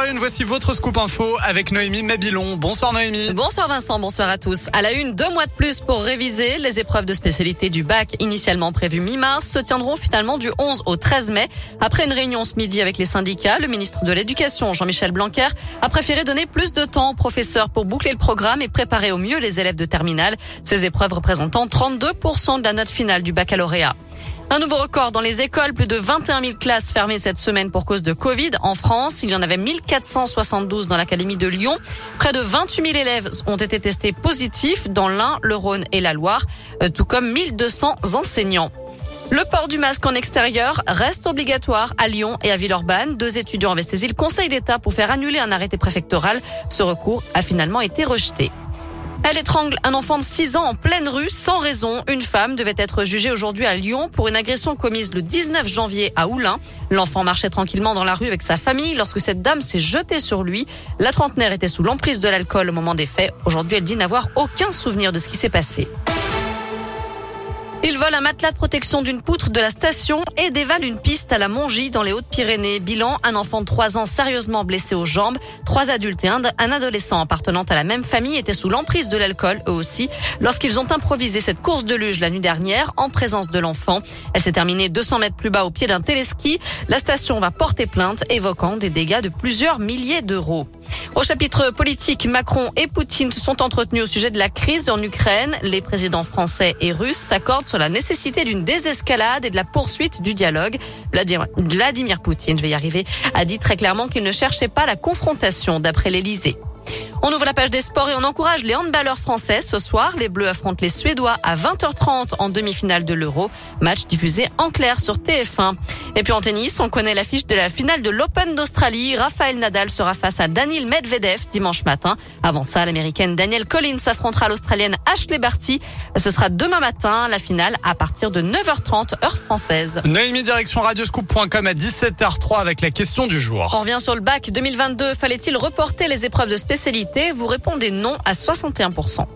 8h01, voici votre scoop info avec Noémie Mabilon. Bonsoir Noémie. Bonsoir Vincent, bonsoir à tous. À la une, deux mois de plus pour réviser. Les épreuves de spécialité du bac, initialement prévues mi-mars, se tiendront finalement du 11 au 13 mai. Après une réunion ce midi avec les syndicats, le ministre de l'Éducation, Jean-Michel Blanquer, a préféré donner plus de temps aux professeurs pour boucler le programme et préparer au mieux les élèves de terminale. Ces épreuves représentant 32% de la note finale du baccalauréat. Un nouveau record dans les écoles, plus de 21 000 classes fermées cette semaine pour cause de Covid. En France, il y en avait 1472 dans l'Académie de Lyon. Près de 28 000 élèves ont été testés positifs dans l'Ain, le Rhône et la Loire, euh, tout comme 1200 enseignants. Le port du masque en extérieur reste obligatoire à Lyon et à Villeurbanne. Deux étudiants avaient saisi le Conseil d'État pour faire annuler un arrêté préfectoral. Ce recours a finalement été rejeté. Elle étrangle un enfant de 6 ans en pleine rue sans raison. Une femme devait être jugée aujourd'hui à Lyon pour une agression commise le 19 janvier à Oulin. L'enfant marchait tranquillement dans la rue avec sa famille lorsque cette dame s'est jetée sur lui. La trentenaire était sous l'emprise de l'alcool au moment des faits. Aujourd'hui, elle dit n'avoir aucun souvenir de ce qui s'est passé. Il vole un matelas de protection d'une poutre de la station et dévale une piste à la Mongie dans les Hautes-Pyrénées. Bilan, un enfant de 3 ans sérieusement blessé aux jambes. Trois adultes et un, adolescent appartenant à la même famille étaient sous l'emprise de l'alcool, eux aussi, lorsqu'ils ont improvisé cette course de luge la nuit dernière en présence de l'enfant. Elle s'est terminée 200 mètres plus bas au pied d'un téléski. La station va porter plainte évoquant des dégâts de plusieurs milliers d'euros. Au chapitre politique, Macron et Poutine se sont entretenus au sujet de la crise en Ukraine. Les présidents français et russes s'accordent sur la nécessité d'une désescalade et de la poursuite du dialogue. Vladimir Poutine, je vais y arriver, a dit très clairement qu'il ne cherchait pas la confrontation d'après l'Elysée. On ouvre la page des sports et on encourage les handballeurs français. Ce soir, les Bleus affrontent les Suédois à 20h30 en demi-finale de l'Euro. Match diffusé en clair sur TF1. Et puis en tennis, on connaît l'affiche de la finale de l'Open d'Australie. Raphaël Nadal sera face à Daniel Medvedev dimanche matin. Avant ça, l'américaine Danielle Collins affrontera l'australienne Ashley Barty. Ce sera demain matin, la finale à partir de 9h30 heure française. Noémie direction radioscoop.com à 17h03 avec la question du jour. On revient sur le bac 2022. Fallait-il reporter les épreuves de spécialité? Vous répondez non à 61%.